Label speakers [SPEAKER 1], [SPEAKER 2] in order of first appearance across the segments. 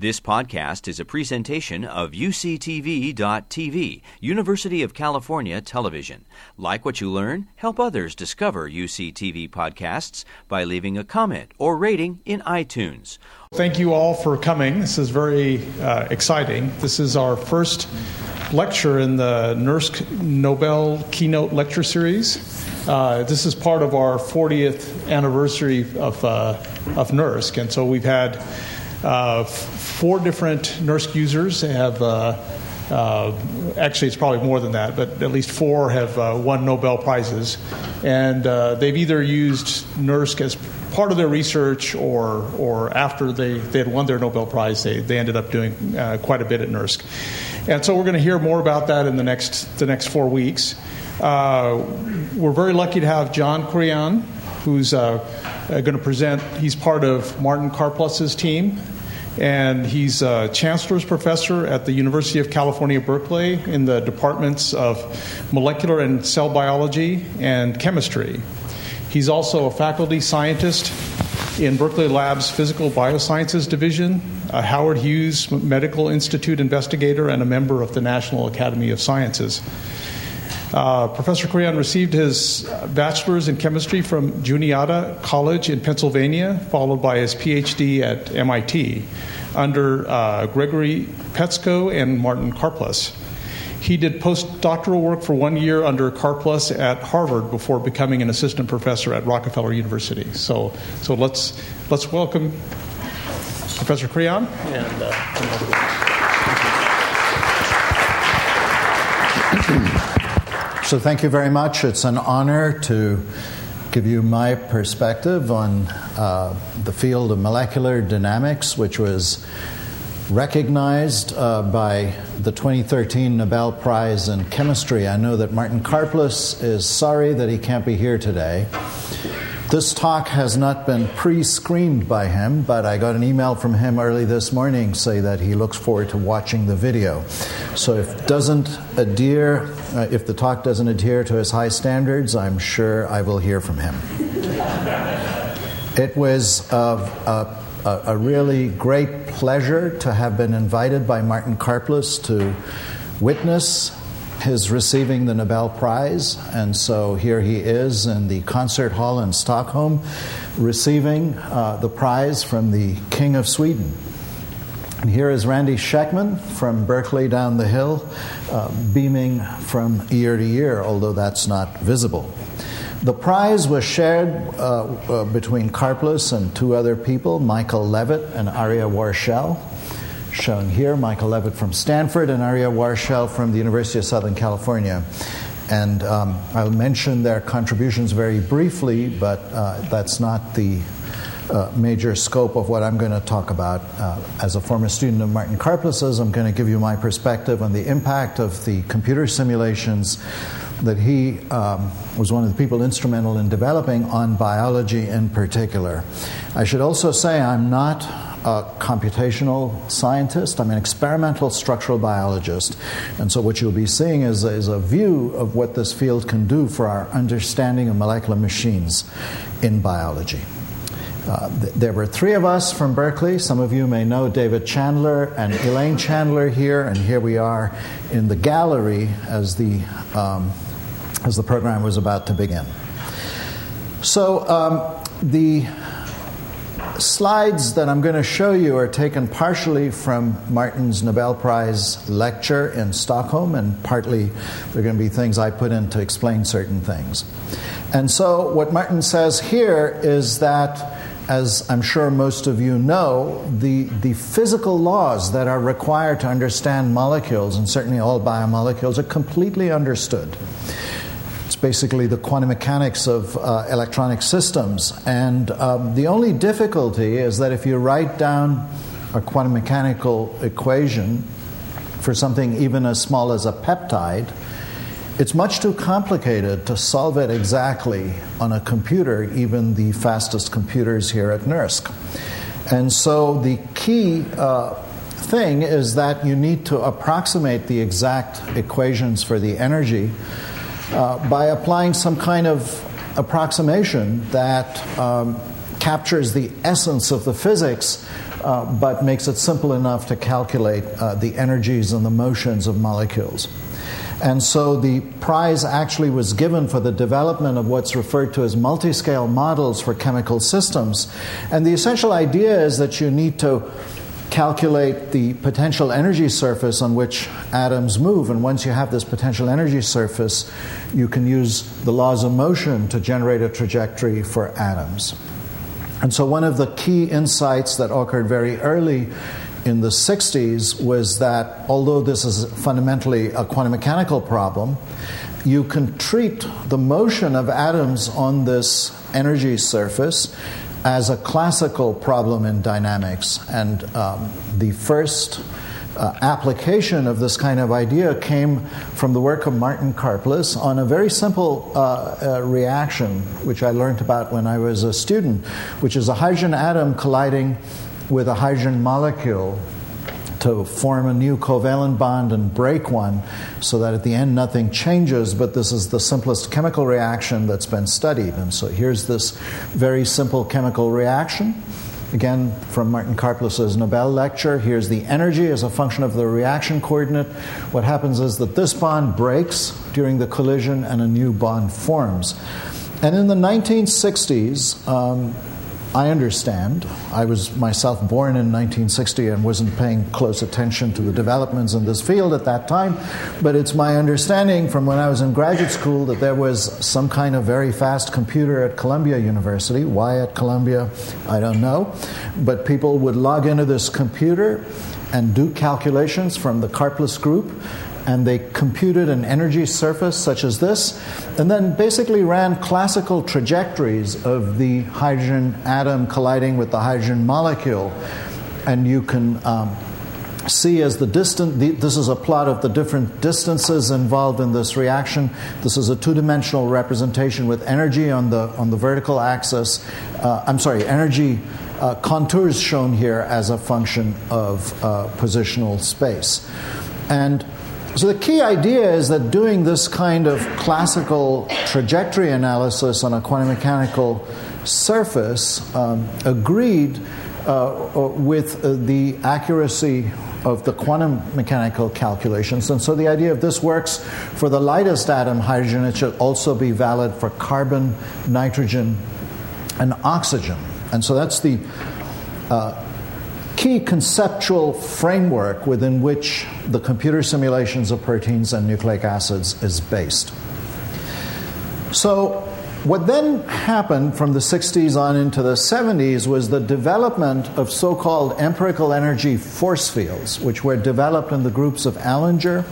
[SPEAKER 1] This podcast is a presentation of UCTV.tv, University of California Television. Like what you learn? Help others discover UCTV podcasts by leaving a comment or rating in iTunes.
[SPEAKER 2] Thank you all for coming. This is very uh, exciting. This is our first lecture in the NERSC Nobel Keynote Lecture Series. Uh, this is part of our 40th anniversary of, uh, of NERSC, and so we've had uh, four different NERSC users have, uh, uh, actually, it's probably more than that, but at least four have uh, won Nobel Prizes. And uh, they've either used NERSC as part of their research or, or after they, they had won their Nobel Prize, they, they ended up doing uh, quite a bit at NERSC. And so we're going to hear more about that in the next, the next four weeks. we're very lucky to have John Kuriyan, who's uh, going to present. He's part of Martin Karplus's team, and he's a chancellor's professor at the University of California, Berkeley, in the departments of molecular and cell biology and chemistry. He's also a faculty scientist in Berkeley Lab's Physical Biosciences Division, a Howard Hughes Medical Institute investigator, and a member of the National Academy of Sciences. Uh, Professor Kuriyan received his bachelor's in chemistry from Juniata College in Pennsylvania, followed by his PhD at MIT under uh, Gregory Petsko and Martin Karplus. He did postdoctoral work for one year under Karplus at Harvard before becoming an assistant professor at Rockefeller University. So, so let's let's welcome Professor Kuriyan. and.
[SPEAKER 3] Uh, So, thank you very much. It's an honor to give you my perspective on uh, the field of molecular dynamics, which was recognized uh, by the 2013 Nobel Prize in Chemistry. I know that Martin Karplus is sorry that he can't be here today. This talk has not been pre screened by him, but I got an email from him early this morning saying that he looks forward to watching the video. So if doesn't adhere, uh, if the talk doesn't adhere to his high standards, I'm sure I will hear from him. it was a, a, a really great pleasure to have been invited by Martin Karplus to witness his receiving the Nobel Prize, and so here he is in the concert hall in Stockholm receiving uh, the prize from the King of Sweden. And here is Randy Schekman from Berkeley down the hill, uh, beaming from ear to ear, although that's not visible. The prize was shared uh, uh between Karplus and two other people, Michael Levitt and Arieh Warshel shown here Michael Levitt from Stanford and Arieh Warshel from the University of Southern California. And um, I'll mention their contributions very briefly, but uh, that's not the uh, major scope of what I'm going to talk about. Uh, as a former student of Martin Karplus's, I'm going to give you my perspective on the impact of the computer simulations that he um, was one of the people instrumental in developing on biology in particular. I should also say I'm not a computational scientist, I'm an experimental structural biologist. And so, what you'll be seeing is, is a view of what this field can do for our understanding of molecular machines in biology. Uh, th- there were three of us from Berkeley. Some of you may know David Chandler and Elaine Chandler here, and here we are in the gallery as the, um, as the program was about to begin. So, um, the slides that I'm going to show you are taken partially from Martin's Nobel Prize lecture in Stockholm, and partly they're going to be things I put in to explain certain things. And so, what Martin says here is that, as I'm sure most of you know, the, the physical laws that are required to understand molecules, and certainly all biomolecules, are completely understood basically the quantum mechanics of uh, electronic systems. And um, the only difficulty is that if you write down a quantum mechanical equation for something even as small as a peptide, it's much too complicated to solve it exactly on a computer, even the fastest computers here at NERSC. And so the key uh, thing is that you need to approximate the exact equations for the energy uh, by applying some kind of approximation that um, captures the essence of the physics uh, but makes it simple enough to calculate uh, the energies and the motions of molecules. And so the prize actually was given for the development of what's referred to as multi-scale models for chemical systems. And the essential idea is that you need to calculate the potential energy surface on which atoms move. And once you have this potential energy surface, you can use the laws of motion to generate a trajectory for atoms. And so, one of the key insights that occurred very early in the 60s was that although this is fundamentally a quantum mechanical problem, you can treat the motion of atoms on this energy surface as a classical problem in dynamics. And um, the first uh, application of this kind of idea came from the work of Martin Karplus on a very simple uh, uh, reaction, which I learned about when I was a student, which is a hydrogen atom colliding with a hydrogen molecule to form a new covalent bond and break one so that at the end nothing changes, but this is the simplest chemical reaction that's been studied. And so here's this very simple chemical reaction. Again, from Martin Karplus's Nobel lecture, here's the energy as a function of the reaction coordinate. What happens is that this bond breaks during the collision and a new bond forms. And in the 1960s, um, I understand. I was myself born in 1960 and wasn't paying close attention to the developments in this field at that time, but it's my understanding from when I was in graduate school that there was some kind of very fast computer at Columbia University. Why at Columbia, I don't know. But people would log into this computer and do calculations from the Karplus group and they computed an energy surface such as this, and then basically ran classical trajectories of the hydrogen atom colliding with the hydrogen molecule. And you can um, see as the distance, this is a plot of the different distances involved in this reaction. This is a two dimensional representation with energy on the, on the vertical axis. Uh, I'm sorry, energy. Uh, contours shown here as a function of uh, positional space. And so, the key idea is that doing this kind of classical trajectory analysis on a quantum mechanical surface um, agreed uh, uh, with uh, the accuracy of the quantum mechanical calculations. And so, the idea of this works for the lightest atom, hydrogen, it should also be valid for carbon, nitrogen, and oxygen. And so, that's the uh, key conceptual framework within which the computer simulations of proteins and nucleic acids is based. So, what then happened from the 60s on into the 70s was the development of so called empirical energy force fields, which were developed in the groups of Allinger,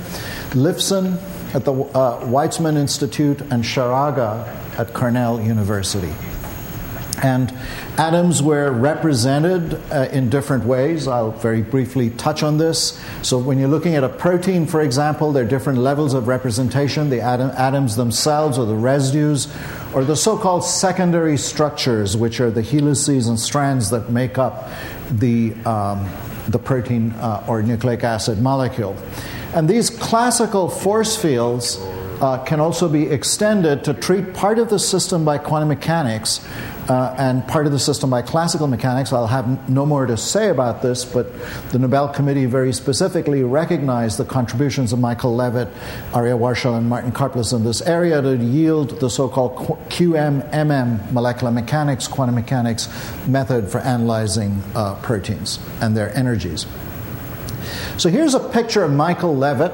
[SPEAKER 3] Lifson at the uh, Weizmann Institute, and Scheraga at Cornell University. And atoms were represented uh, in different ways. I'll very briefly touch on this. So, when you're looking at a protein, for example, there are different levels of representation the atom, atoms themselves, or the residues, or the so called secondary structures, which are the helices and strands that make up the, um, the protein uh, or nucleic acid molecule. And these classical force fields uh, can also be extended to treat part of the system by quantum mechanics uh, and part of the system by classical mechanics. I'll have no more to say about this, but the Nobel Committee very specifically recognized the contributions of Michael Levitt, Arieh Warshel, and Martin Karplus in this area to yield the so called QMMM molecular mechanics, quantum mechanics method for analyzing uh, proteins and their energies. So here's a picture of Michael Levitt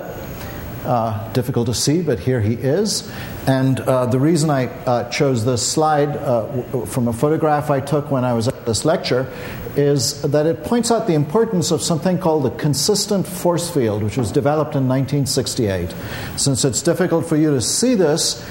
[SPEAKER 3] uh, difficult to see, but here he is. And uh, the reason I uh, chose this slide uh, w- from a photograph I took when I was at this lecture is that it points out the importance of something called the consistent force field, which was developed in 1968. Since it's difficult for you to see this,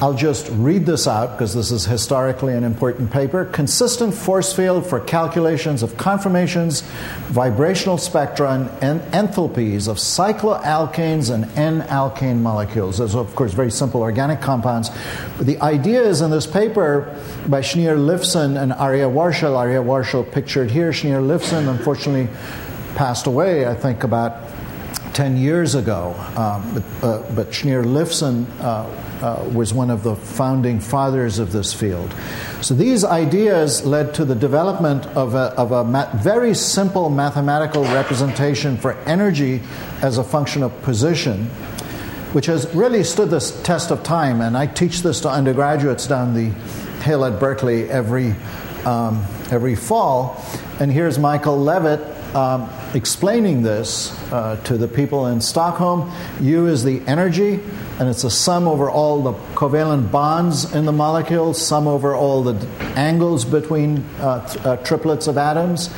[SPEAKER 3] I'll just read this out because this is historically an important paper. Consistent force field for calculations of conformations, vibrational spectra, and enthalpies of cycloalkanes and N alkane molecules. Those are, of course, very simple organic compounds. But the idea is in this paper by Shneior Lifson and Arieh Warshel. Arieh Warshel pictured here. Shneior Lifson, unfortunately, passed away, I think, about 10 years ago. Um, but, uh, but Shneior Lifson uh, uh, was one of the founding fathers of this field. So these ideas led to the development of a, of a ma- very simple mathematical representation for energy as a function of position, which has really stood the test of time. And I teach this to undergraduates down the hill at Berkeley every, um, every fall. And here's Michael Levitt um, explaining this uh, to the people in Stockholm. U is the energy, and it's a sum over all the covalent bonds in the molecule, sum over all the angles between uh, th- uh, triplets of atoms,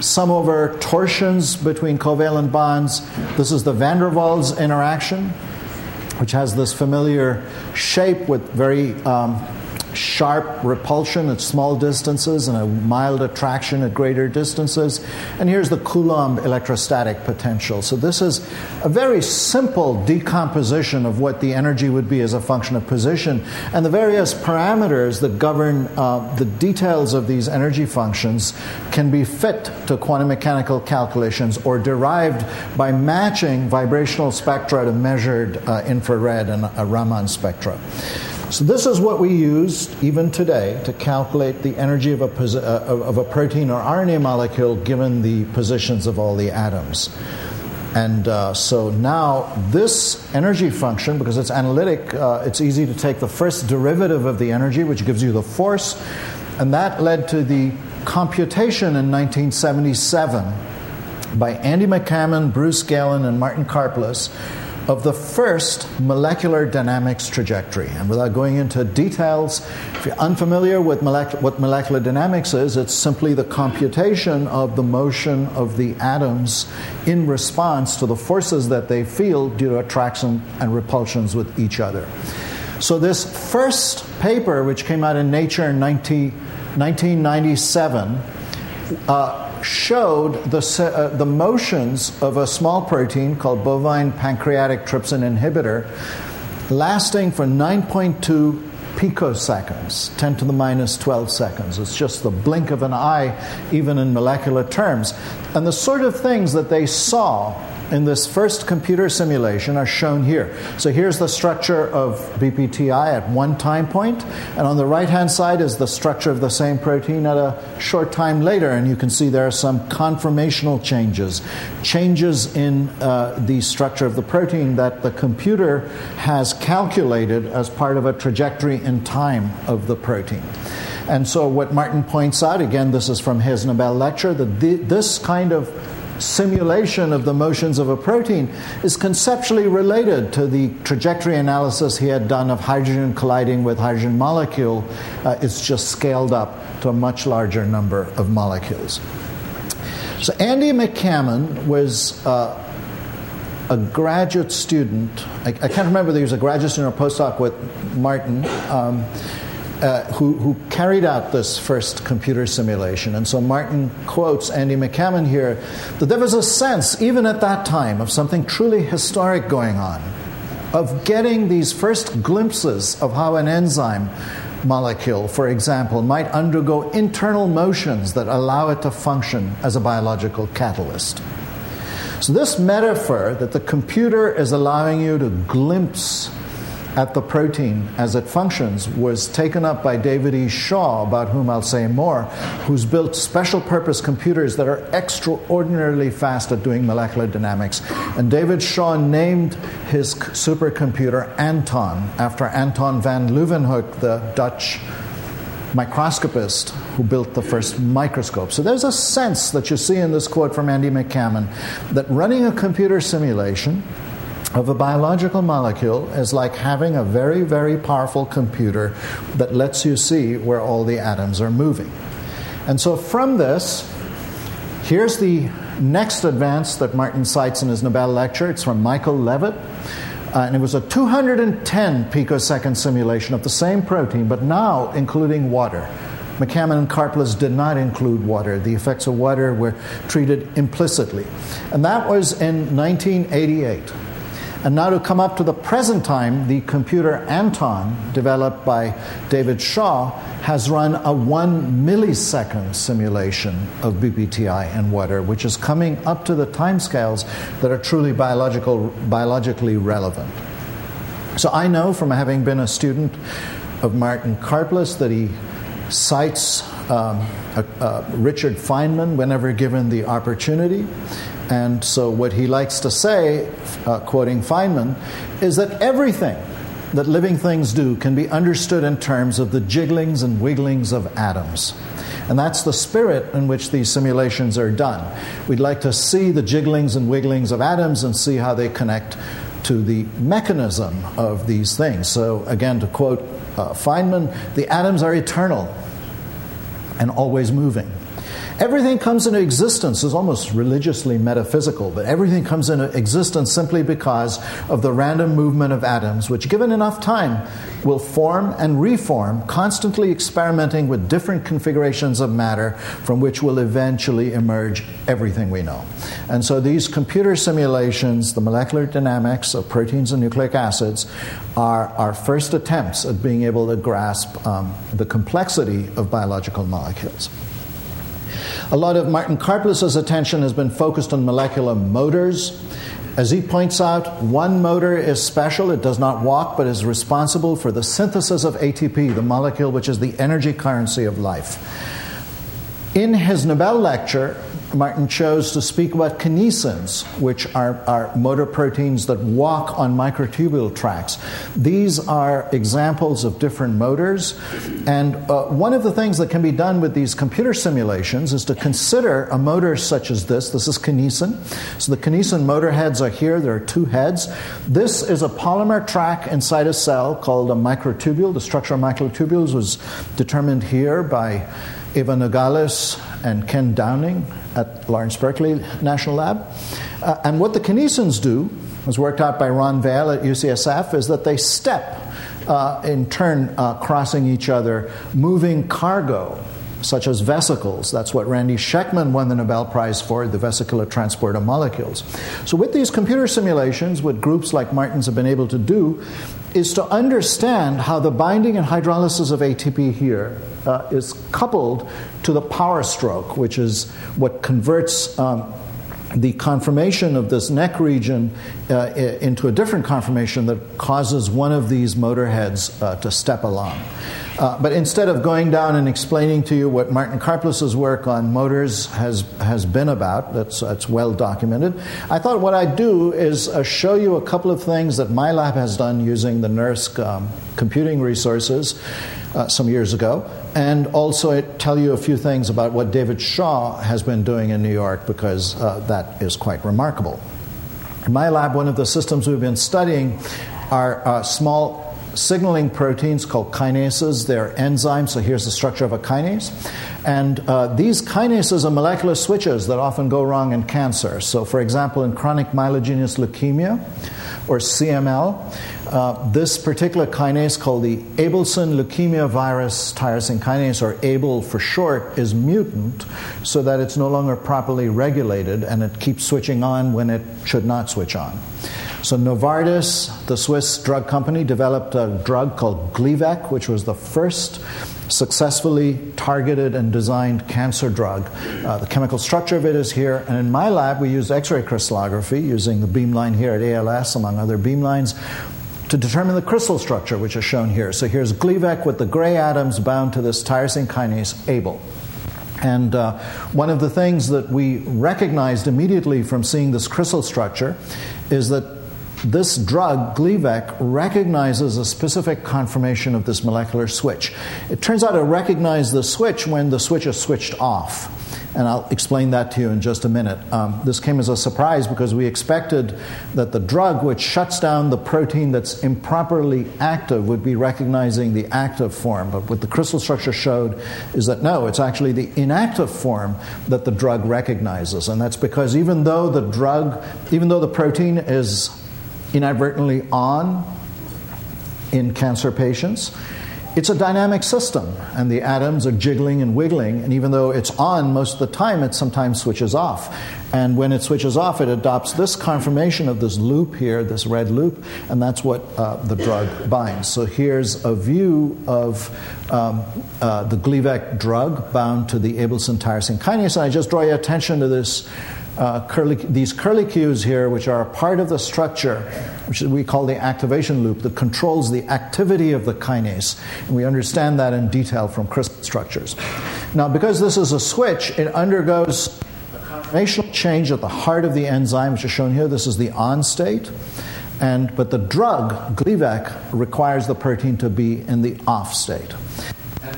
[SPEAKER 3] sum over torsions between covalent bonds. This is the van der Waals interaction, which has this familiar shape with very um, sharp repulsion at small distances and a mild attraction at greater distances. And here's the Coulomb electrostatic potential. So, this is a very simple decomposition of what the energy would be as a function of position. And the various parameters that govern uh, the details of these energy functions can be fit to quantum mechanical calculations or derived by matching vibrational spectra to measured uh, infrared and uh, Raman spectra. So this is what we use even today to calculate the energy of a, uh, of a protein or RNA molecule given the positions of all the atoms. And uh, so now this energy function, because it's analytic, uh, it's easy to take the first derivative of the energy, which gives you the force, and that led to the computation in 1977 by Andy McCammon, Bruce Gelin, and Martin Karplus of the first molecular dynamics trajectory. And without going into details, if you're unfamiliar with what molecular dynamics is, it's simply the computation of the motion of the atoms in response to the forces that they feel due to attraction and repulsions with each other. So, this first paper, which came out in Nature in 19, 1997, uh, showed the, uh, the motions of a small protein called bovine pancreatic trypsin inhibitor lasting for 9.2 picoseconds, 10 to the minus 12 seconds. It's just the blink of an eye, even in molecular terms. And the sort of things that they saw in this first computer simulation are shown here. So here's the structure of BPTI at one time point, and on the right hand side is the structure of the same protein at a short time later, and you can see there are some conformational changes, changes in uh, the structure of the protein that the computer has calculated as part of a trajectory in time of the protein. And so, what Martin points out, again, this is from his Nobel lecture, that this kind of simulation of the motions of a protein is conceptually related to the trajectory analysis he had done of hydrogen colliding with hydrogen molecule. Uh, it's just scaled up to a much larger number of molecules. So Andy McCammon was uh, a graduate student. I, I, can't remember whether he was a graduate student or postdoc with Martin. Um, uh, who, who, carried out this first computer simulation. And so Martin quotes Andy McCammon here that there was a sense, even at that time, of something truly historic going on, of getting these first glimpses of how an enzyme molecule, for example, might undergo internal motions that allow it to function as a biological catalyst. So, this metaphor that the computer is allowing you to glimpse at the protein as it functions was taken up by David E. Shaw, about whom I'll say more, who's built special purpose computers that are extraordinarily fast at doing molecular dynamics. And David Shaw named his supercomputer Anton after Anton van Leeuwenhoek, the Dutch microscopist who built the first microscope. So there's a sense that you see in this quote from Andy McCammon that running a computer simulation of a biological molecule is like having a very, very powerful computer that lets you see where all the atoms are moving. And so from this, here's the next advance that Martin cites in his Nobel lecture. It's from Michael Levitt. Uh, and it was a 210 picosecond simulation of the same protein, but now including water. McCammon and Karplus did not include water. The effects of water were treated implicitly. And that was in 1988. And now to come up to the present time, the computer Anton, developed by David Shaw, has run a one millisecond simulation of BPTI in water, which is coming up to the timescales that are truly biological, biologically relevant. So I know from having been a student of Martin Karplus that he cites um, uh, uh, Richard Feynman whenever given the opportunity. And so, what he likes to say, uh, quoting Feynman, is that everything that living things do can be understood in terms of the jigglings and wigglings of atoms. And that's the spirit in which these simulations are done. We'd like to see the jigglings and wigglings of atoms and see how they connect to the mechanism of these things. So, again, to quote uh, Feynman, the atoms are eternal and always moving. Everything comes into existence is almost religiously metaphysical, but everything comes into existence simply because of the random movement of atoms, which, given enough time, will form and reform, constantly experimenting with different configurations of matter from which will eventually emerge everything we know. And so these computer simulations, the molecular dynamics of proteins and nucleic acids, are our first attempts at being able to grasp um, the complexity of biological molecules. A lot of Martin Karplus's attention has been focused on molecular motors. As he points out, one motor is special. It does not walk, but is responsible for the synthesis of ATP, the molecule which is the energy currency of life. In his Nobel lecture, Martin chose to speak about kinesins, which are, are motor proteins that walk on microtubule tracks. These are examples of different motors. And uh, one of the things that can be done with these computer simulations is to consider a motor such as this. This is kinesin. So the kinesin motor heads are here. There are two heads. This is a polymer track inside a cell called a microtubule. The structure of microtubules was determined here by Eva Nogales and Ken Downing at Lawrence Berkeley National Lab. Uh, and what the kinesins do, as worked out by Ron Vale at UCSF, is that they step uh, in turn uh, crossing each other, moving cargo such as vesicles. That's what Randy Schekman won the Nobel Prize for, the vesicular transport of molecules. So, with these computer simulations, what groups like Martin's have been able to do is to understand how the binding and hydrolysis of ATP here uh, is coupled to the power stroke, which is what converts um, the conformation of this neck region uh, into a different conformation that causes one of these motor heads uh, to step along. Uh, but instead of going down and explaining to you what Martin Karplus's work on motors has, has been about, that's, that's well documented, I thought what I'd do is uh, show you a couple of things that my lab has done using the NERSC um, computing resources uh, some years ago, and also tell you a few things about what David Shaw has been doing in New York because uh, that is quite remarkable. In my lab, one of the systems we've been studying are uh, small signaling proteins called kinases. They're enzymes, so here's the structure of a kinase. And uh, these kinases are molecular switches that often go wrong in cancer. So, for example, in chronic myelogenous leukemia or CML, uh, this particular kinase called the Abelson leukemia virus tyrosine kinase, or ABL for short, is mutant so that it's no longer properly regulated and it keeps switching on when it should not switch on. So Novartis, the Swiss drug company, developed a drug called Gleevec, which was the first successfully targeted and designed cancer drug. Uh, the chemical structure of it is here, and in my lab we use X-ray crystallography using the beamline here at ALS, among other beamlines, to determine the crystal structure, which is shown here. So here's Gleevec with the gray atoms bound to this tyrosine kinase ABL. And uh, one of the things that we recognized immediately from seeing this crystal structure is that this drug, Gleevec, recognizes a specific conformation of this molecular switch. It turns out it recognizes the switch when the switch is switched off. And I'll explain that to you in just a minute. Um, this came as a surprise because we expected that the drug, which shuts down the protein that's improperly active, would be recognizing the active form. But what the crystal structure showed is that no, it's actually the inactive form that the drug recognizes. And that's because even though the drug, even though the protein is inadvertently on in cancer patients, it's a dynamic system, and the atoms are jiggling and wiggling, and even though it's on most of the time, it sometimes switches off. And when it switches off, it adopts this conformation of this loop here, this red loop, and that's what uh, the drug binds. So here's a view of um, uh, the Gleevec drug bound to the Abelson tyrosine kinase, and I just draw your attention to this uh, curly, these curlicues here, which are a part of the structure, which we call the activation loop, that controls the activity of the kinase. And we understand that in detail from crystal structures. Now, because this is a switch, it undergoes a conformational change at the heart of the enzyme, which is shown here. This is the on state. And, but the drug, Gleevec, requires the protein to be in the off state.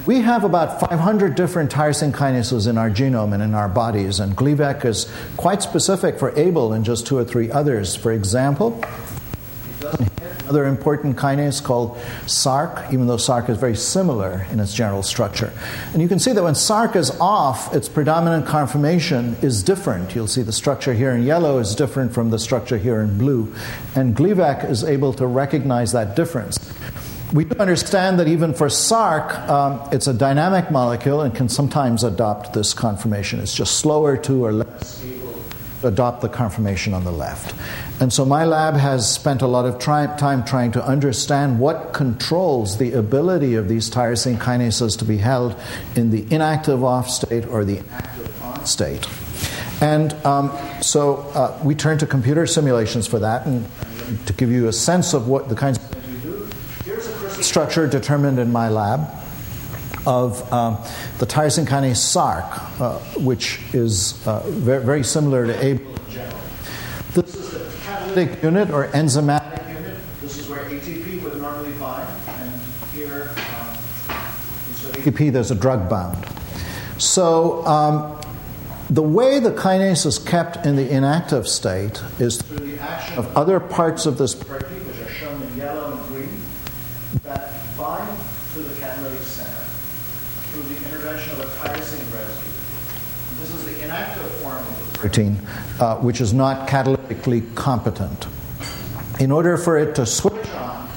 [SPEAKER 3] We have about 500 different tyrosine kinases in our genome and in our bodies, and Gleevec is quite specific for ABL and just two or three others. For example, another important kinase called SRC, even though SRC is very similar in its general structure. And you can see that when SRC is off, its predominant conformation is different. You'll see the structure here in yellow is different from the structure here in blue. And Gleevec is able to recognize that difference. We do understand that even for SRC, um, it's a dynamic molecule and can sometimes adopt this conformation. It's just slower to or less able to adopt the conformation on the left. And so my lab has spent a lot of try- time trying to understand what controls the ability of these tyrosine kinases to be held in the inactive off state or the active on state. And um, so uh, we turn to computer simulations for that and to give you a sense of what the kinds of structure determined in my lab of um, the tyrosine kinase SRC, uh, which is uh, very, very, similar to ABL This is the catalytic unit or enzymatic unit. This is where ATP would normally bind, and here, um, ATP, there's a drug bound. So, um, the way the kinase is kept in the inactive state is through the action of other parts of this protein protein, uh, which is not catalytically competent. In order for it to switch on,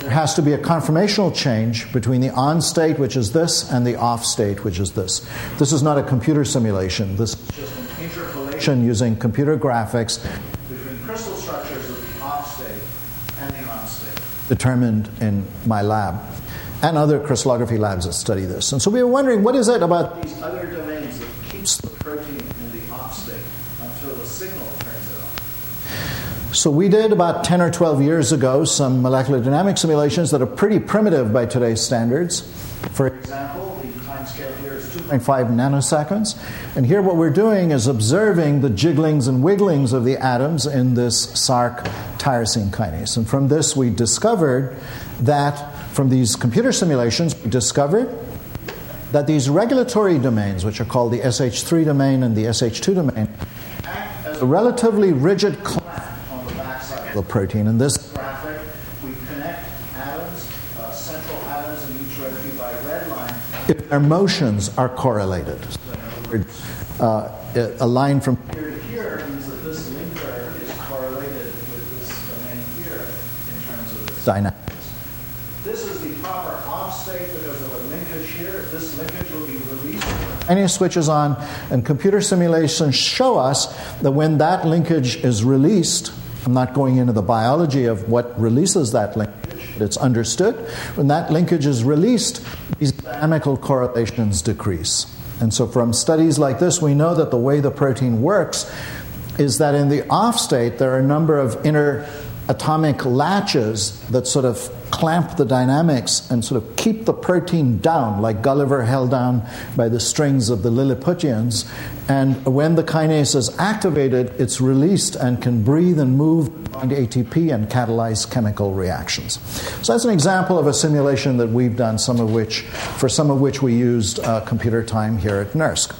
[SPEAKER 3] there has to be a conformational change between the on state, which is this, and the off state, which is this. This is not a computer simulation. This is just an interpolation using computer graphics between crystal structures of the off state and the on state, determined in my lab and other crystallography labs that study this. And so we were wondering what is it about these other domains that keeps the protein So, we did about 10 or 12 years ago some molecular dynamic simulations that are pretty primitive by today's standards. For example, the time scale here is 2.5 nanoseconds. And here, what we're doing is observing the jigglings and wigglings of the atoms in this SRC tyrosine kinase. And from this, we discovered that, from these computer simulations, we discovered that these regulatory domains, which are called the SH3 domain and the SH2 domain, a relatively rigid on the backside of the protein. In this graphic, we connect atoms, uh, central atoms in each residue by red line, if their motions are correlated. Uh, a line from here to here means that this linker is correlated with this domain here in terms of its dynamics. This is the proper off state because of a linkage here. This linkage will be Any switches on, and computer simulations show us that when that linkage is released, I'm not going into the biology of what releases that linkage, but it's understood. When that linkage is released, these dynamical correlations decrease. And so, from studies like this, we know that the way the protein works is that in the off state, there are a number of inner atomic latches that sort of clamp the dynamics and sort of keep the protein down, like Gulliver held down by the strings of the Lilliputians. And when the kinase is activated, it's released and can breathe and move on ATP and catalyze chemical reactions. So that's an example of a simulation that we've done, some of which, for some of which we used uh, computer time here at NERSC.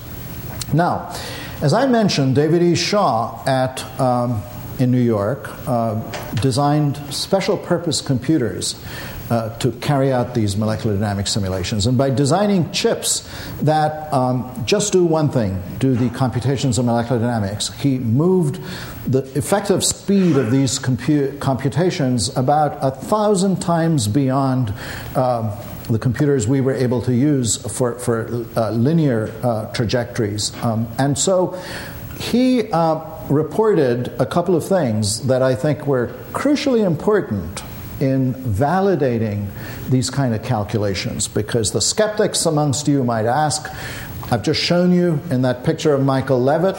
[SPEAKER 3] Now, as I mentioned, David E. Shaw at um, in New York uh, designed special purpose computers uh, to carry out these molecular dynamic simulations. And by designing chips that um, just do one thing, do the computations of molecular dynamics, he moved the effective speed of these compu- computations about a thousand times beyond. Uh, the computers we were able to use for, for uh, linear uh, trajectories. Um, and so he uh, reported a couple of things that I think were crucially important in validating these kind of calculations because the skeptics amongst you might ask I've just shown you in that picture of Michael Levitt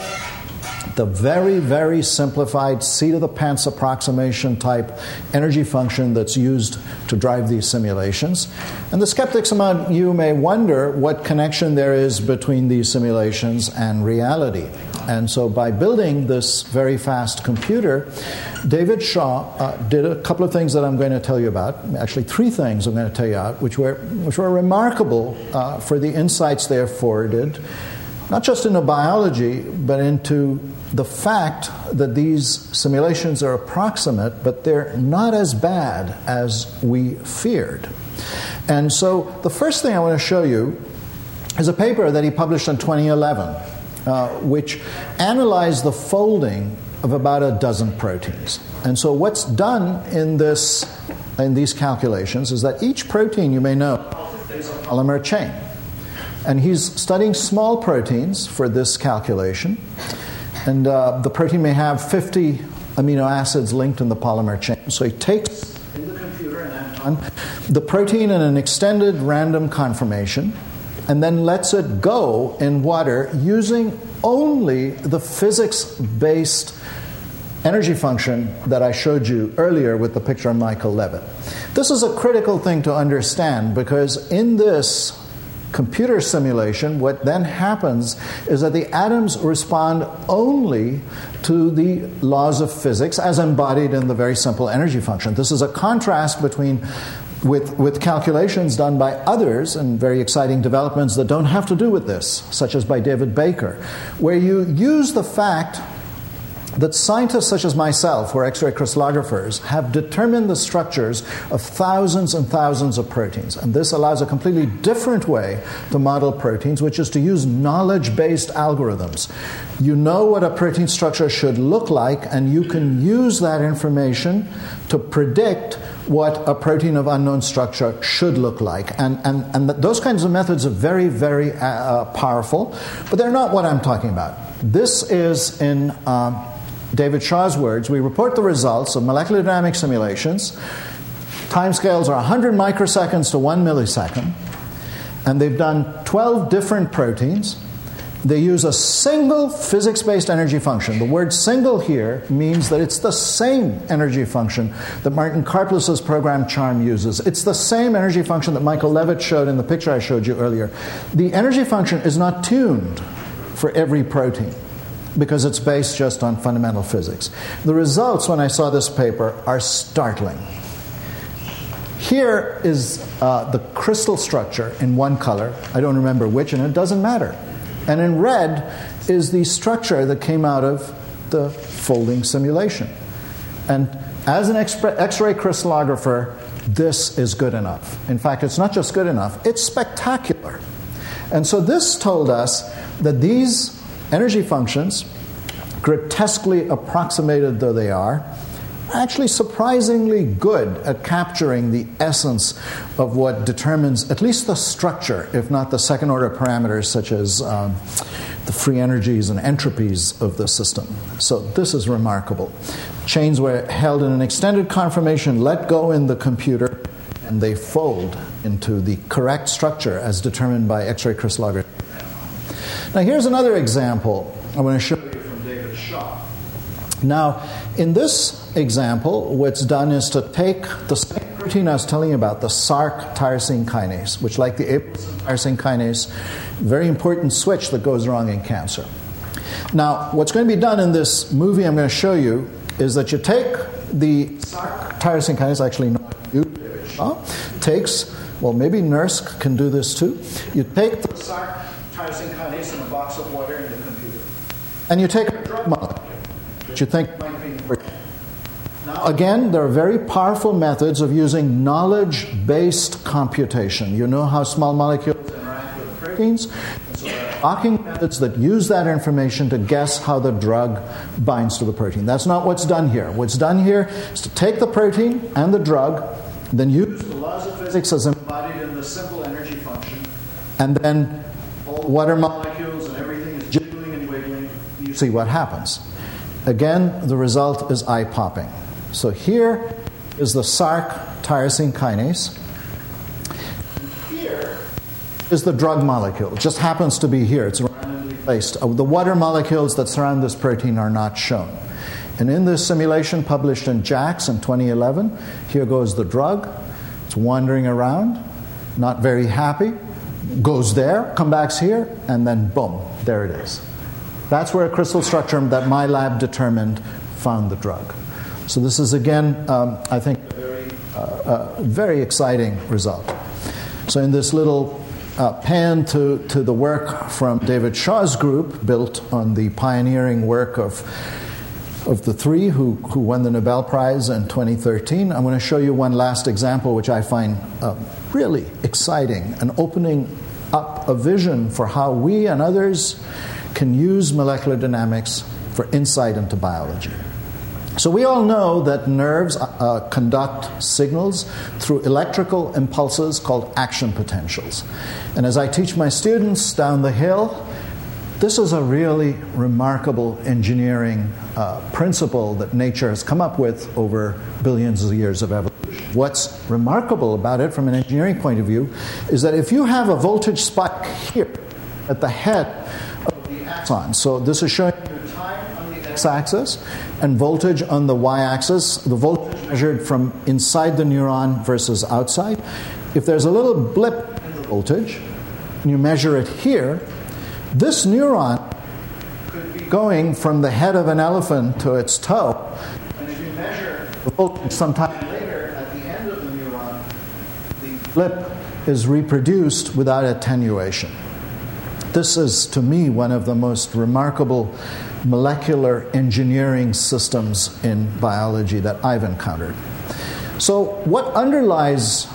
[SPEAKER 3] the very, very simplified seat of the pants approximation type energy function that's used to drive these simulations. And the skeptics among you may wonder what connection there is between these simulations and reality. And so, by building this very fast computer, David Shaw uh, did a couple of things that I'm going to tell you about. Actually, three things I'm going to tell you about, which were, which were remarkable uh, for the insights they afforded, not just into biology, but into the fact that these simulations are approximate, but they're not as bad as we feared. And so, the first thing I want to show you is a paper that he published in 2011, uh, which analyzed the folding of about a dozen proteins. And so, what's done in this in these calculations is that each protein, you may know, is a polymer chain. And he's studying small proteins for this calculation. And uh, the protein may have 50 amino acids linked in the polymer chain. So he takes the protein in an extended random conformation and then lets it go in water using only the physics based energy function that I showed you earlier with the picture of Michael Levitt. This is a critical thing to understand because in this computer simulation, what then happens is that the atoms respond only to the laws of physics as embodied in the very simple energy function. This is a contrast between with, with calculations done by others and very exciting developments that don't have to do with this, such as by David Baker, where you use the fact that scientists such as myself, who are X ray crystallographers, have determined the structures of thousands and thousands of proteins. And this allows a completely different way to model proteins, which is to use knowledge based algorithms. You know what a protein structure should look like, and you can use that information to predict what a protein of unknown structure should look like. And, and, and those kinds of methods are very, very uh, uh powerful, but they're not what I'm talking about. This is in. Um, David Shaw's words, we report the results of molecular dynamic simulations. Timescales are 100 microseconds to 1 millisecond, and they've done 12 different proteins. They use a single physics based energy function. The word single here means that it's the same energy function that Martin Karplus' program CHARMM uses. It's the same energy function that Michael Levitt showed in the picture I showed you earlier. The energy function is not tuned for every protein because it's based just on fundamental physics. The results, when I saw this paper, are startling. Here is uh, the crystal structure in one color. I don't remember which, and it doesn't matter. And in red is the structure that came out of the folding simulation. And as an X ray crystallographer, this is good enough. In fact, it's not just good enough, it's spectacular. And so this told us that these energy functions, grotesquely approximated though they are, actually surprisingly good at capturing the essence of what determines at least the structure, if not the second order parameters such as um, the free energies and entropies of the system. So this is remarkable. Chains were held in an extended conformation, let go in the computer, and they fold into the correct structure as determined by X ray crystallography. Now, here's another example I want to show you from David Shaw. Now, in this example, what's done is to take the same protein I was telling you about, the Src tyrosine kinase, which, like the tyrosine kinase, very important switch that goes wrong in cancer. Now, what's going to be done in this movie I'm going to show you is that you take the Src tyrosine kinase, actually, no, you, takes, well, maybe NERSC can do this too. You take the Src kinase in a box of water in the computer. And you take a drug molecule that you think again, there are very powerful methods of using knowledge based computation. You know how small molecules interact with proteins? There methods that use that information to guess how the drug binds to the protein. That's not what's done here. What's done here is to take the protein and the drug, then use the laws of physics as embodied in the simple energy function, and then water molecules and everything is jiggling and wiggling, you see what happens. Again, the result is eye popping. So here is the Src tyrosine kinase. Here is the drug molecule. It just happens to be here. It's randomly placed. Uh, the water molecules that surround this protein are not shown. And in this simulation published in JACS in 2011, here goes the drug. It's wandering around, not very happy, goes there, comes back here, and then boom, there it is. That's where a crystal structure that my lab determined found the drug. So this is again, um, I think, a very, uh, uh, very exciting result. So in this little uh, pan to, to the work from David Shaw's group, built on the pioneering work of of the three who, who won the Nobel Prize in 2013, I'm going to show you one last example which I find uh, really exciting and opening up a vision for how we and others can use molecular dynamics for insight into biology. So, we all know that nerves uh, uh conduct signals through electrical impulses called action potentials. And as I teach my students down the hill, this is a really remarkable engineering uh, principle that nature has come up with over billions of years of evolution. What's remarkable about it from an engineering point of view is that if you have a voltage spike here at the head of the axon, so this is showing you time on the x axis and voltage on the y axis, the voltage measured from inside the neuron versus outside. If there's a little blip in the voltage, and you measure it here, this neuron could be going from the head of an elephant to its toe. And if you measure sometime later at the end of the neuron, the blip is reproduced without attenuation. This is, to me, one of the most remarkable molecular engineering systems in biology that I've encountered. So, what underlies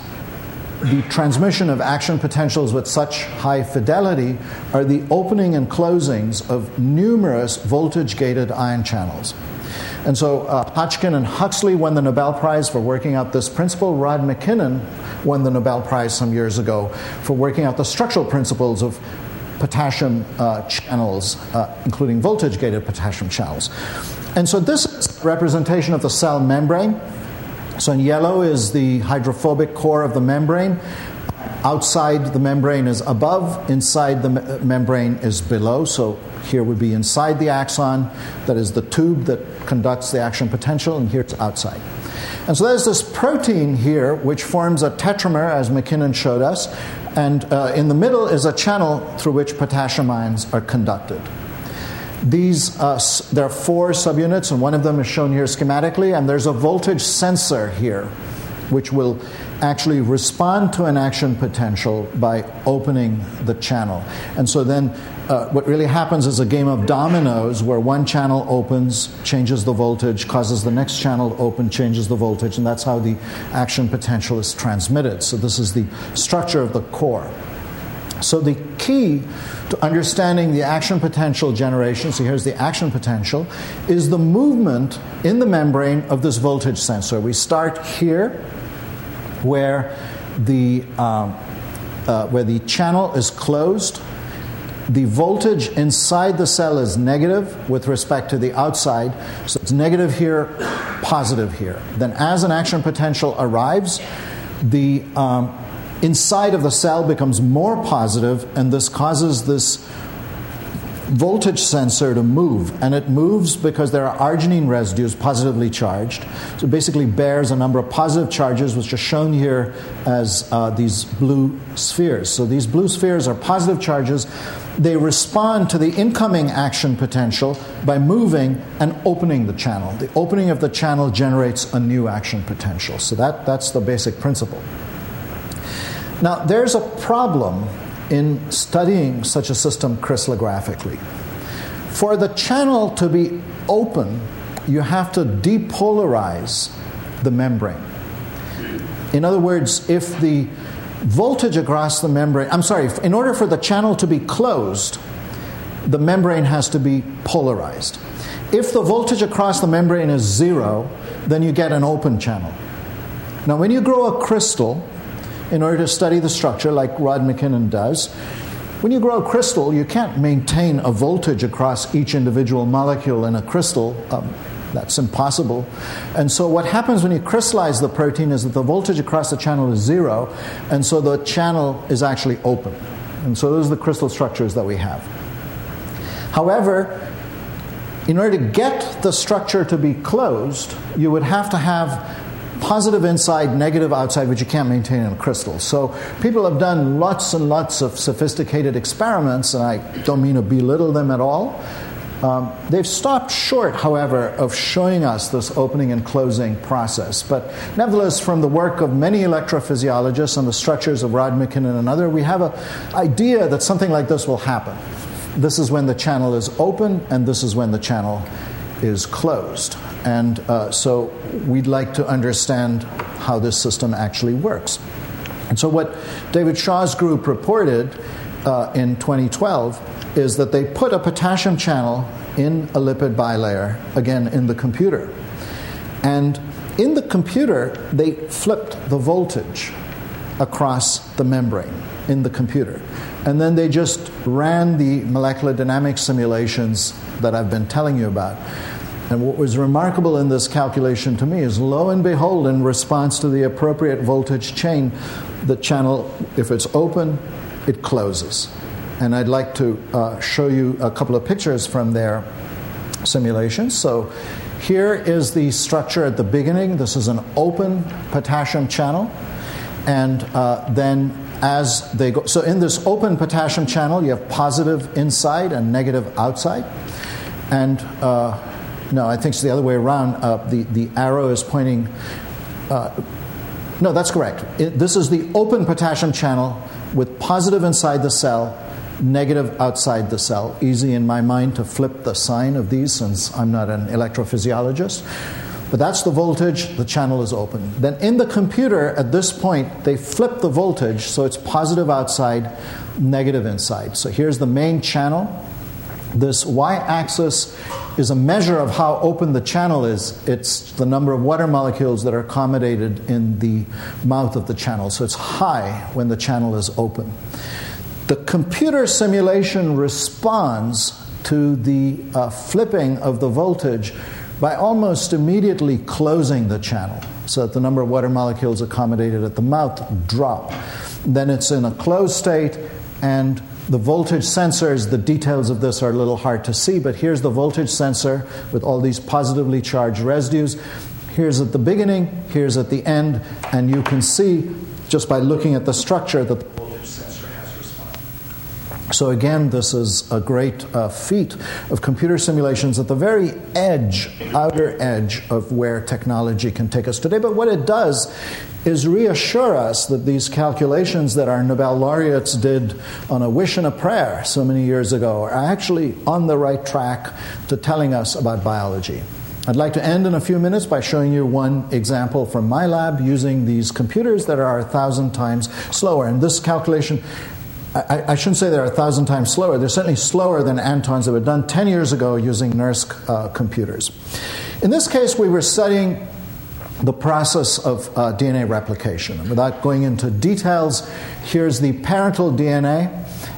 [SPEAKER 3] the transmission of action potentials with such high fidelity are the opening and closings of numerous voltage gated ion channels. And so uh, Hodgkin and Huxley won the Nobel Prize for working out this principle. Rod MacKinnon won the Nobel Prize some years ago for working out the structural principles of potassium uh, channels, uh, including voltage gated potassium channels. And so this is representation of the cell membrane. So in yellow is the hydrophobic core of the membrane. Outside the membrane is above, inside the me- membrane is below. So here would be inside the axon, that is the tube that conducts the action potential, and here it's outside. And so there's this protein here which forms a tetramer, as MacKinnon showed us, and uh, in the middle is a channel through which potassium ions are conducted. These, uh, there are four subunits, and one of them is shown here schematically, and there's a voltage sensor here, which will actually respond to an action potential by opening the channel. And so then uh, what really happens is a game of dominoes where one channel opens, changes the voltage, causes the next channel open, changes the voltage, and that's how the action potential is transmitted. So this is the structure of the core. So the key to understanding the action potential generation, so here's the action potential, is the movement in the membrane of this voltage sensor. We start here where the, um, uh, where the channel is closed. The voltage inside the cell is negative with respect to the outside, so it's negative here, positive here. Then, as an action potential arrives, the um, inside of the cell becomes more positive, and this causes this voltage sensor to move. And it moves because there are arginine residues positively charged. So basically bears a number of positive charges, which are shown here as uh, these blue spheres. So these blue spheres are positive charges. They respond to the incoming action potential by moving and opening the channel. The opening of the channel generates a new action potential. So that, that's the basic principle. Now, there's a problem in studying such a system crystallographically. For the channel to be open, you have to depolarize the membrane. In other words, if the voltage across the membrane, I'm sorry, in order for the channel to be closed, the membrane has to be polarized. If the voltage across the membrane is zero, then you get an open channel. Now, when you grow a crystal, in order to study the structure, like Rod MacKinnon does. When you grow a crystal, you can't maintain a voltage across each individual molecule in a crystal. Um, that's impossible. And so, what happens when you crystallize the protein is that the voltage across the channel is zero, and so the channel is actually open. And so, those are the crystal structures that we have. However, in order to get the structure to be closed, you would have to have positive inside, negative outside, which you can't maintain in a crystal. So people have done lots and lots of sophisticated experiments, and I don't mean to belittle them at all. Um, they've stopped short, however, of showing us this opening and closing process. But nevertheless, from the work of many electrophysiologists on the structures of Rod MacKinnon and other, we have an idea that something like this will happen. This is when the channel is open, and this is when the channel is closed. And uh, so we'd like to understand how this system actually works. And so, what David Shaw's group reported uh, in 2012 is that they put a potassium channel in a lipid bilayer, again in the computer. And in the computer, they flipped the voltage across the membrane in the computer. And then they just ran the molecular dynamics simulations that I've been telling you about. And what was remarkable in this calculation to me is lo and behold, in response to the appropriate voltage chain, the channel, if it's open, it closes. And I'd like to uh, show you a couple of pictures from their simulations. So here is the structure at the beginning. This is an open potassium channel. And uh, then as they go. So, in this open potassium channel, you have positive inside and negative outside. And uh, no, I think it's the other way around. Uh, the, the arrow is pointing. Uh, no, that's correct. It, this is the open potassium channel with positive inside the cell, negative outside the cell. Easy in my mind to flip the sign of these since I'm not an electrophysiologist. But that's the voltage, the channel is open. Then in the computer, at this point, they flip the voltage so it's positive outside, negative inside. So here's the main channel. This y axis is a measure of how open the channel is. It's the number of water molecules that are accommodated in the mouth of the channel. So it's high when the channel is open. The computer simulation responds to the uh, flipping of the voltage by almost immediately closing the channel so that the number of water molecules accommodated at the mouth drop. Then it's in a closed state, and the voltage sensors, the details of this are a little hard to see, but here's the voltage sensor with all these positively charged residues. Here's at the beginning, here's at the end, and you can see just by looking at the structure that the so, again, this is a great uh, feat of computer simulations at the very edge, outer edge of where technology can take us today. But what it does is reassure us that these calculations that our Nobel laureates did on a wish and a prayer so many years ago are actually on the right track to telling us about biology. I'd like to end in a few minutes by showing you one example from my lab using these computers that are a thousand times slower. And this calculation I, I, shouldn't say they're a thousand times slower. They're certainly slower than Anton's that were done 10 years ago using NERSC uh, computers. In this case, we were studying the process of uh, DNA replication. And without going into details, here's the parental DNA,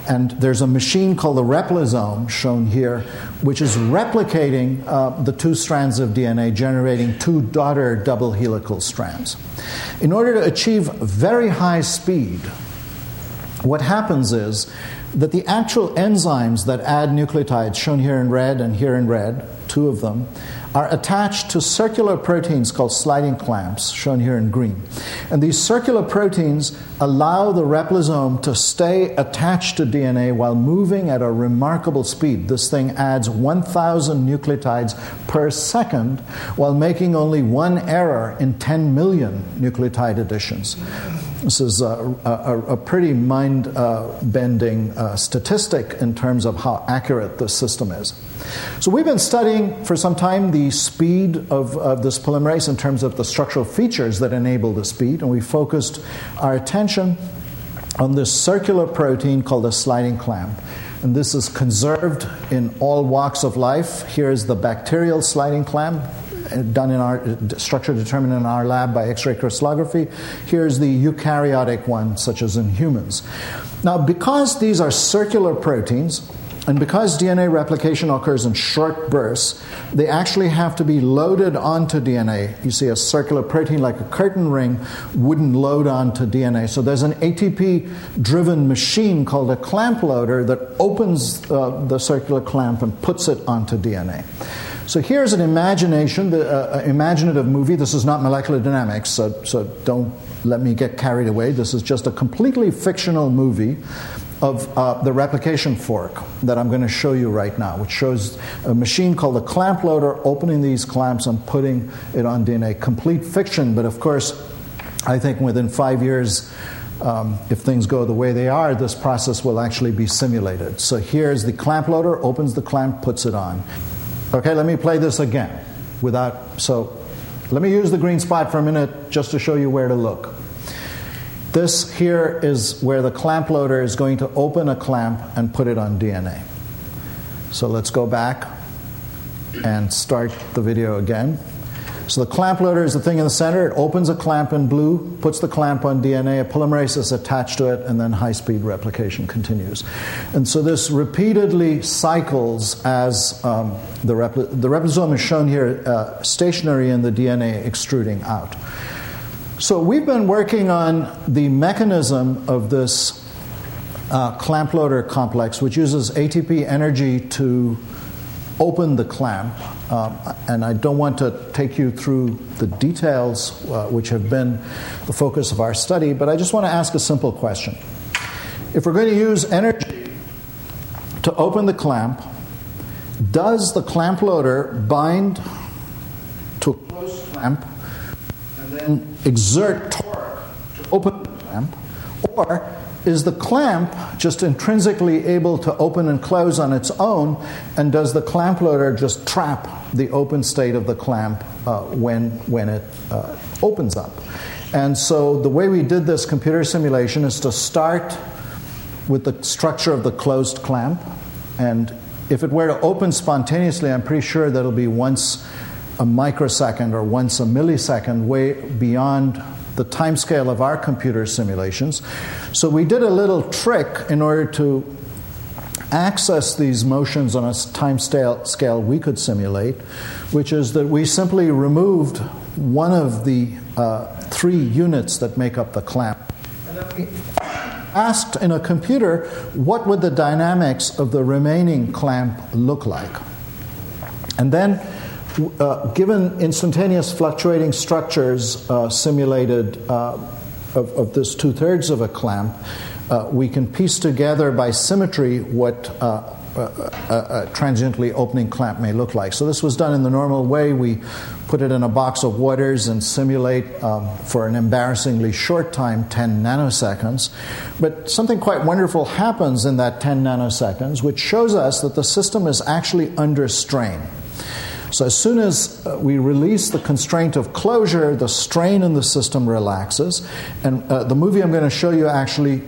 [SPEAKER 3] and there's a machine called the replisome shown here, which is replicating uh, the two strands of DNA, generating two daughter double helical strands. In order to achieve very high speed, what happens is that the actual enzymes that add nucleotides, shown here in red and here in red, two of them, are attached to circular proteins called sliding clamps, shown here in green. And these circular proteins allow the replisome to stay attached to DNA while moving at a remarkable speed. This thing adds 1,000 nucleotides per second while making only one error in 10 million nucleotide additions. This is a, a, a pretty mind uh, bending uh, statistic in terms of how accurate this system is. So, we've been studying for some time the speed of, of this polymerase in terms of the structural features that enable the speed, and we focused our attention on this circular protein called the sliding clamp. And this is conserved in all walks of life. Here's the bacterial sliding clamp, done in our structure determined in our lab by X-ray crystallography. Here's the eukaryotic one, such as in humans. Now, because these are circular proteins, and because DNA replication occurs in short bursts, they actually have to be loaded onto DNA. You see, a circular protein like a curtain ring wouldn't load onto DNA. So there's an ATP driven machine called a clamp loader that opens uh, the circular clamp and puts it onto DNA. So here's an imagination, the, uh, imaginative movie. This is not molecular dynamics, so, so don't let me get carried away. This is just a completely fictional movie of uh, the replication fork that I'm going to show you right now, which shows a machine called a clamp loader opening these clamps and putting it on DNA. Complete fiction, but of course, I think within five years, um, if things go the way they are, this process will actually be simulated. So here's the clamp loader, opens the clamp, puts it on. Okay, let me play this again without. So let me use the green spot for a minute just to show you where to look. This here is where the clamp loader is going to open a clamp and put it on DNA. So let's go back and start the video again. So the clamp loader is the thing in the center. It opens a clamp in blue, puts the clamp on DNA, a polymerase is attached to it, and then high speed replication continues. And so this repeatedly cycles as um, the, the repliposome is shown here uh, stationary in the DNA extruding out. So we've been working on the mechanism of this uh, clamp loader complex, which uses ATP energy to open the clamp. Um, and I don't want to take you through the details, uh, which have been the focus of our study, but I just want to ask a simple question. If we're going to use energy to open the clamp, does the clamp loader bind to a closed clamp and then exert torque to open the clamp? Or is the clamp just intrinsically able to open and close on its own? And does the clamp loader just trap the open state of the clamp uh, when, when it uh, opens up? And so the way we did this computer simulation is to start with the structure of the closed clamp. And if it were to open spontaneously, I'm pretty sure that'll be once a microsecond or once a millisecond, way beyond the time scale of our computer simulations. So we did a little trick in order to access these motions on a time scale we could simulate, which is that we simply removed one of the uh, three units that make up the clamp. Asked in a computer what would the dynamics of the remaining clamp look like. And then uh, given instantaneous fluctuating structures uh, simulated uh, of, of, this two thirds of a clamp, uh, we can piece together by symmetry what uh, a, a, transiently opening clamp may look like. So, this was done in the normal way. We put it in a box of waters and simulate um, for an embarrassingly short time 10 nanoseconds. But something quite wonderful happens in that 10 nanoseconds, which shows us that the system is actually under strain. So, as soon as uh, we release the constraint of closure, the strain in the system relaxes. And uh, the movie I'm going to show you actually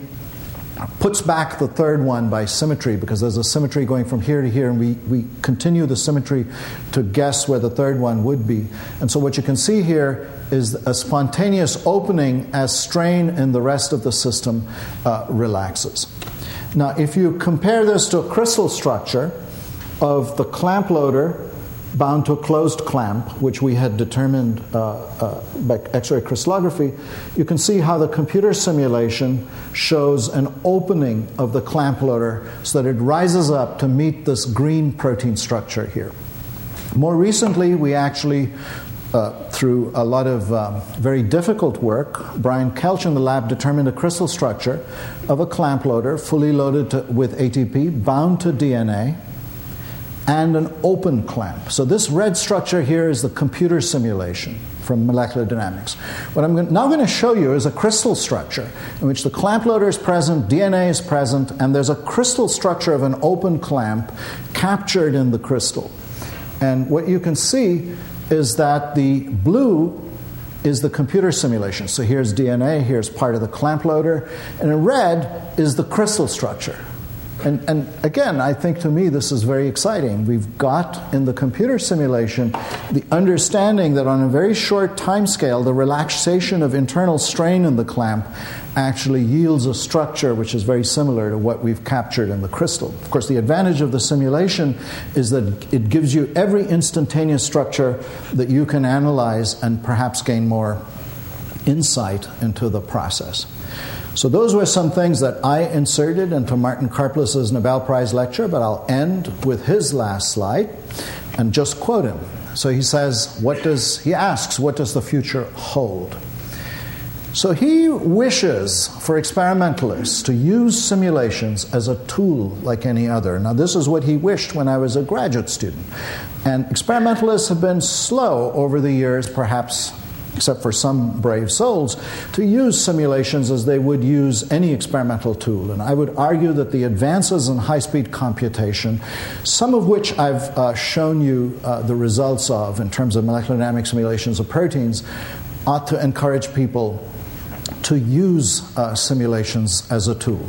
[SPEAKER 3] puts back the third one by symmetry because there's a symmetry going from here to here, and we, we continue the symmetry to guess where the third one would be. And so, what you can see here is a spontaneous opening as strain in the rest of the system uh, relaxes. Now, if you compare this to a crystal structure of the clamp loader bound to a closed clamp, which we had determined uh, uh, by X ray crystallography, you can see how the computer simulation shows an opening of the clamp loader so that it rises up to meet this green protein structure here. More recently, we actually uh, through a lot of um, very difficult work, Brian Kelch in the lab determined a crystal structure of a clamp loader fully loaded to, with ATP bound to DNA and an open clamp. So, this red structure here is the computer simulation from molecular dynamics. What I'm now going to show you is a crystal structure in which the clamp loader is present, DNA is present, and there's a crystal structure of an open clamp captured in the crystal. And what you can see is that the blue is the computer simulation. So here's DNA, here's part of the clamp loader, and in red is the crystal structure. And, and again, I think to me this is very exciting. We've got in the computer simulation the understanding that on a very short time scale, the relaxation of internal strain in the clamp actually yields a structure which is very similar to what we've captured in the crystal. Of course, the advantage of the simulation is that it gives you every instantaneous structure that you can analyze and perhaps gain more insight into the process. So, those were some things that I inserted into Martin Karplus' Nobel Prize lecture, but I'll end with his last slide and just quote him. So he says, What does, he asks, what does the future hold? So he wishes for experimentalists to use simulations as a tool like any other. Now, this is what he wished when I was a graduate student. And experimentalists have been slow over the years, perhaps except for some brave souls, to use simulations as they would use any experimental tool. And I would argue that the advances in high speed computation, some of which I've uh, shown you uh, the results of in terms of molecular dynamic simulations of proteins, ought to encourage people to use uh, simulations as a tool.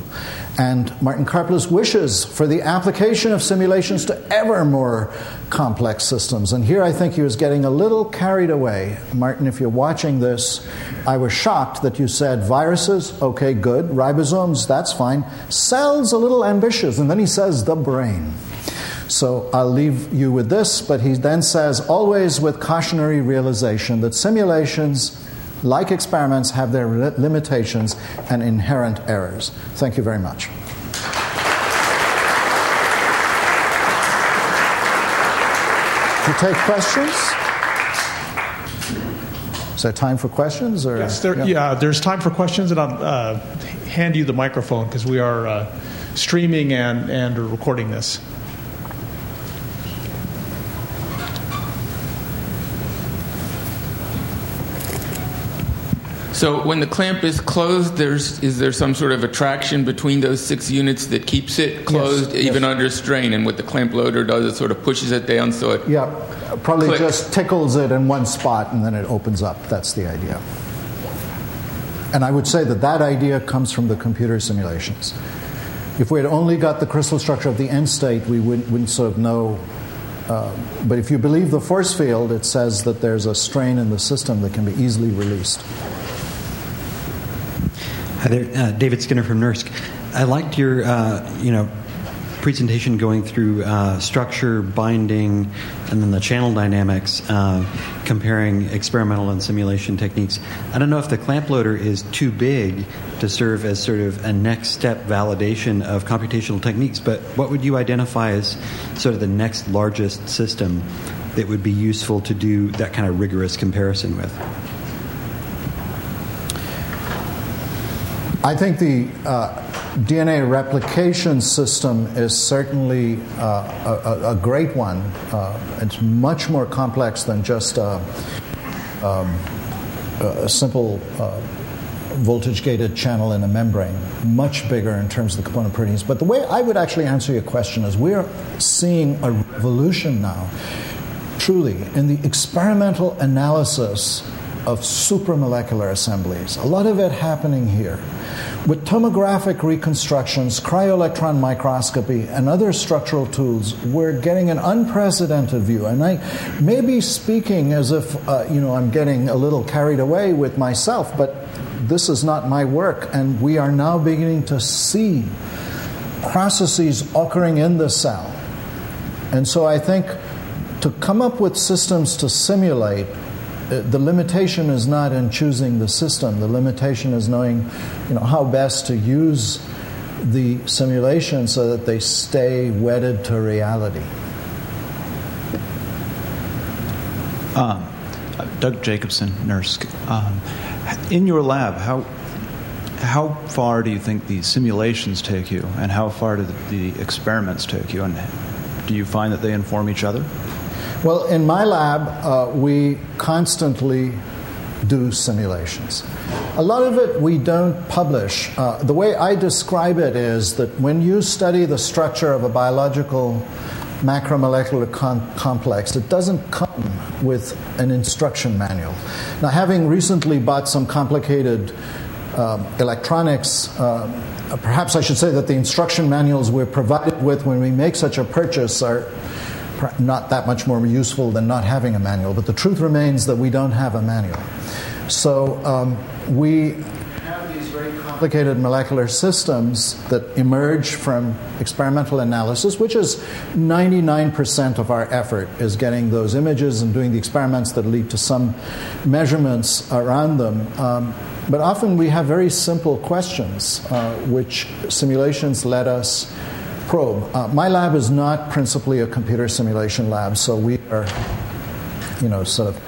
[SPEAKER 3] And Martin Karplus wishes for the application of simulations to ever more complex systems. And here I think he was getting a little carried away. Martin, if you're watching this, I was shocked that you said viruses, okay, good. Ribosomes, that's fine. Cells, a little ambitious. And then he says the brain. So I'll leave you with this, but he then says, always with cautionary realization that simulations like experiments, have their limitations and inherent errors. Thank you very much. To take questions? Is there time for questions? Or
[SPEAKER 2] yes, there, yeah. yeah. there's time for questions, and I'll uh, hand you the microphone because we are uh, streaming and, and recording this.
[SPEAKER 4] So when the clamp is closed, there's is there some sort of attraction between those six units that keeps it closed yes, even yes. under strain? And what the clamp loader does, it sort of pushes it down so it
[SPEAKER 3] yeah, probably clicks. just tickles it in one spot and then it opens up. That's the idea. And I would say that that idea comes from the computer simulations. If we had only got the crystal structure of the end state, we wouldn't, wouldn't sort of know uh, but if you believe the force field, it says that there's a strain in the system that can be easily released.
[SPEAKER 5] Hi there, uh, David Skinner from NERSC. I liked your, uh, you know, presentation going through uh, structure, binding, and then the channel dynamics, uh, comparing experimental and simulation techniques. I don't know if the clamp loader is too big to serve as sort of a next step validation of computational techniques, but what would you identify as sort of the next largest system that would be useful to do that kind of rigorous comparison with?
[SPEAKER 3] I think the uh, DNA replication system is certainly uh, a, a, great one. Uh, it's much more complex than just a, um, a simple uh, voltage gated channel in a membrane, much bigger in terms of the component proteins. But the way I would actually answer your question is we're seeing a revolution now, truly, in the experimental analysis of supramolecular assemblies. A lot of it happening here. With tomographic reconstructions, cryo-electron microscopy, and other structural tools, we're getting an unprecedented view. And I may be speaking as if, uh, you know, I'm getting a little carried away with myself, but this is not my work. And we are now beginning to see processes occurring in the cell. And so I think to come up with systems to simulate the limitation is not in choosing the system. The limitation is knowing, you know, how best to use the simulation so that they stay wedded to reality.
[SPEAKER 6] Um, Doug Jacobson, NERSC. Um, in your lab, how how far do you think the simulations take you, and how far do the, the experiments take you, and do you find that they inform each other?
[SPEAKER 3] Well, in my lab, uh, we constantly do simulations. A lot of it we don't publish. Uh, the way I describe it is that when you study the structure of a biological macromolecular con- complex, it doesn't come with an instruction manual. Now, having recently bought some complicated um, electronics. Uh, perhaps I should say that the instruction manuals we're provided with when we make such a purchase are not that much more useful than not having a manual. But the truth remains that we don't have a manual. So um, we have these very complicated molecular systems that emerge from experimental analysis, which is 99% of our effort, is getting those images and doing the experiments that lead to some measurements around them. Um, but often we have very simple questions, uh, which simulations let us probe. Uh, my lab is not principally a computer simulation lab, so we are, you know, sort of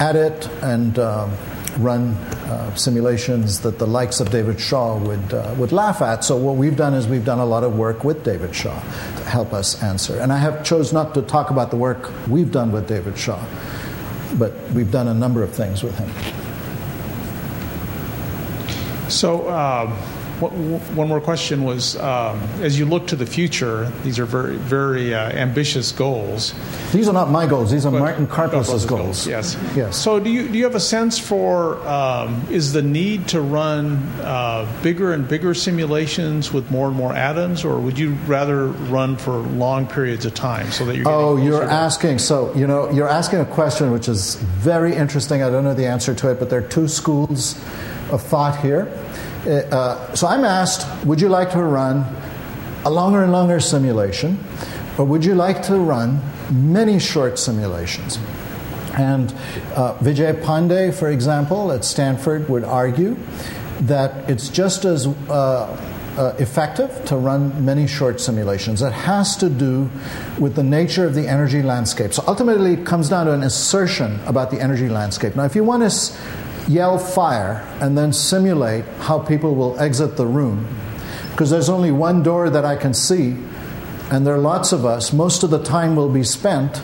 [SPEAKER 3] at it and um, run uh, simulations that the likes of David Shaw would, uh, would laugh at. So what we've done is we've done a lot of work with David Shaw to help us answer. And I have chose not to talk about the work we've done with David Shaw, but we've done a number of things with him.
[SPEAKER 2] So. Um one more question was um, as you look to the future, these are very, very uh, ambitious goals.
[SPEAKER 3] These are not my goals, these are Martin Karplus' goals.
[SPEAKER 2] goals. Yes.
[SPEAKER 3] yes.
[SPEAKER 2] So, do you, do you have a sense for um, is the need to run uh, bigger and bigger simulations with more and more atoms, or would you rather run for long periods of time so that you're
[SPEAKER 3] Oh, you're asking, so, you know, you're asking a question which is very interesting. I don't know the answer to it, but there are two schools of thought here. Uh, so I'm asked, would you like to run a longer and longer simulation, or would you like to run many short simulations? And uh, Vijay Pande, for example, at Stanford, would argue that it's just as uh, uh, effective to run many short simulations. It has to do with the nature of the energy landscape. So ultimately, it comes down to an assertion about the energy landscape. Now, if you want to yell fire and then simulate how people will exit the room. Because there's only one door that I can see, and there are lots of us. Most of the time will be spent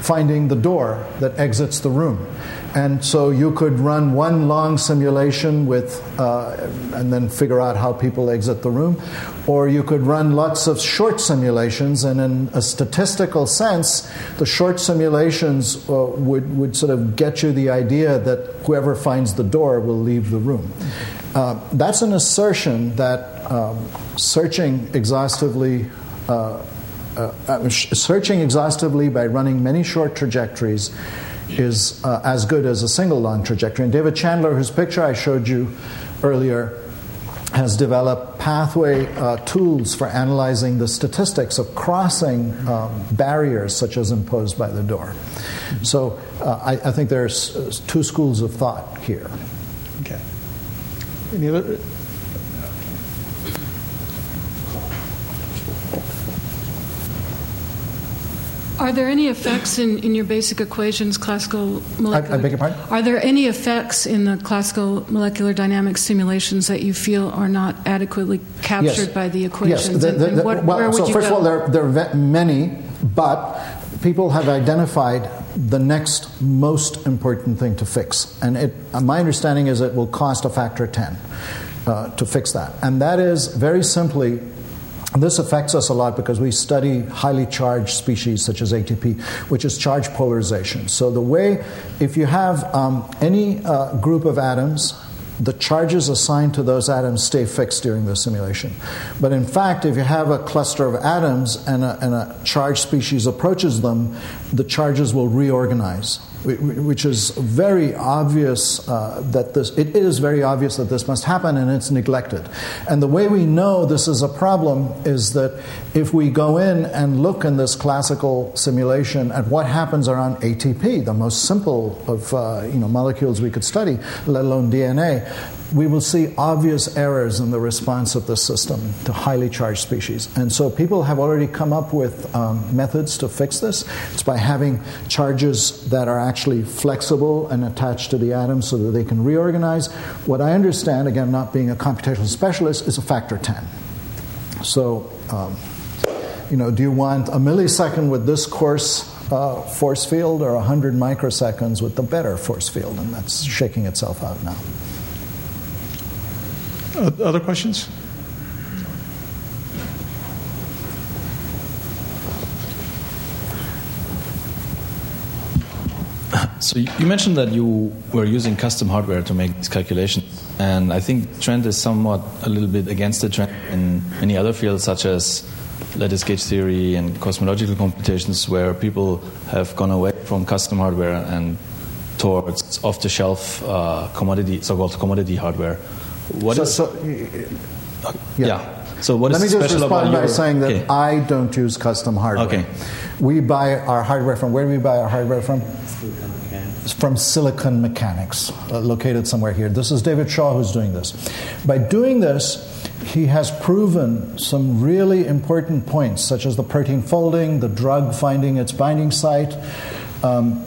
[SPEAKER 3] finding the door that exits the room. And so you could run one long simulation with, uh, and then figure out how people exit the room, or you could run lots of short simulations. And in a statistical sense, the short simulations uh, would would sort of get you the idea that whoever finds the door will leave the room. Uh, that's an assertion that um, searching exhaustively. Uh, uh, searching exhaustively by running many short trajectories is uh, as good as a single long trajectory. And David Chandler, whose picture I showed you earlier, has developed pathway uh, tools for analyzing the statistics of crossing um, barriers such as imposed by the door. So uh, I, I, think there's uh, two schools of thought here.
[SPEAKER 2] Okay. Any other?
[SPEAKER 7] Are there any effects in, in your basic equations, classical molecular?
[SPEAKER 3] I, I beg your pardon?
[SPEAKER 7] Are there any effects in the classical molecular dynamics simulations that you feel are not adequately captured
[SPEAKER 3] yes.
[SPEAKER 7] by the equations?
[SPEAKER 3] Yes. The, the,
[SPEAKER 7] and what,
[SPEAKER 3] well, so first
[SPEAKER 7] go?
[SPEAKER 3] of all, there, there are many, but people have identified the next most important thing to fix. And it, my understanding is it will cost a factor of 10 uh, to fix that. And that is very simply this affects us a lot because we study highly charged species such as ATP, which is charge polarization. So, the way, if you have um, any uh, group of atoms, the charges assigned to those atoms stay fixed during the simulation. But in fact, if you have a cluster of atoms and a, and a charged species approaches them, the charges will reorganize which is very obvious uh, that this it is very obvious that this must happen and it's neglected. And the way we know this is a problem is that if we go in and look in this classical simulation at what happens around ATP the most simple of uh, you know molecules we could study let alone DNA we will see obvious errors in the response of the system to highly charged species. And so people have already come up with um, methods to fix this. It's by having charges that are actually flexible and attached to the atoms so that they can reorganize. What I understand, again, not being a computational specialist, is a factor 10. So, um, you know, do you want a millisecond with this coarse uh, force field or 100 microseconds with the better force field? And that's shaking itself out now.
[SPEAKER 2] Other questions?
[SPEAKER 8] So you mentioned that you were using custom hardware to make these calculations, and I think trend is somewhat a little bit against the trend in many other fields, such as lattice gauge theory and cosmological computations, where people have gone away from custom hardware and towards off-the-shelf uh, commodity, so-called commodity hardware.
[SPEAKER 3] What so, is, so,
[SPEAKER 8] yeah. yeah. So what
[SPEAKER 3] Let
[SPEAKER 8] me
[SPEAKER 3] just respond by your... saying that okay. I don't use custom hardware.
[SPEAKER 8] Okay.
[SPEAKER 3] We buy our hardware from where do we buy our hardware from? From Silicon Mechanics, uh, located somewhere here. This is David Shaw who's doing this. By doing this, he has proven some really important points, such as the protein folding, the drug finding its binding site. Um,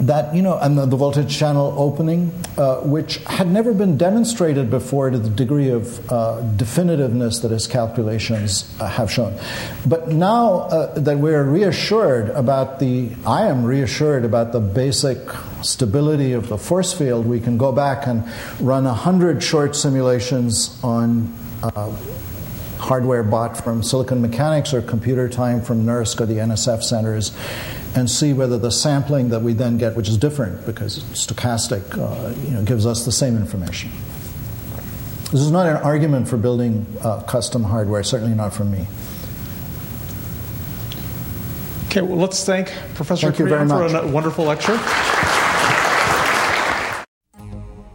[SPEAKER 3] that you know, and the, the voltage channel opening, uh, which had never been demonstrated before to the degree of uh, definitiveness that his calculations uh, have shown. But now uh, that we're reassured about the, I am reassured about the basic stability of the force field, we can go back and run a hundred short simulations on. Uh, hardware bought from Silicon Mechanics or computer time from NERSC or the NSF centers and see whether the sampling that we then get, which is different because stochastic, uh, you know, gives us the same information. This is not an argument for building uh, custom hardware, certainly not from me.
[SPEAKER 2] Okay, well, let's thank Professor
[SPEAKER 3] thank for
[SPEAKER 2] a wonderful lecture.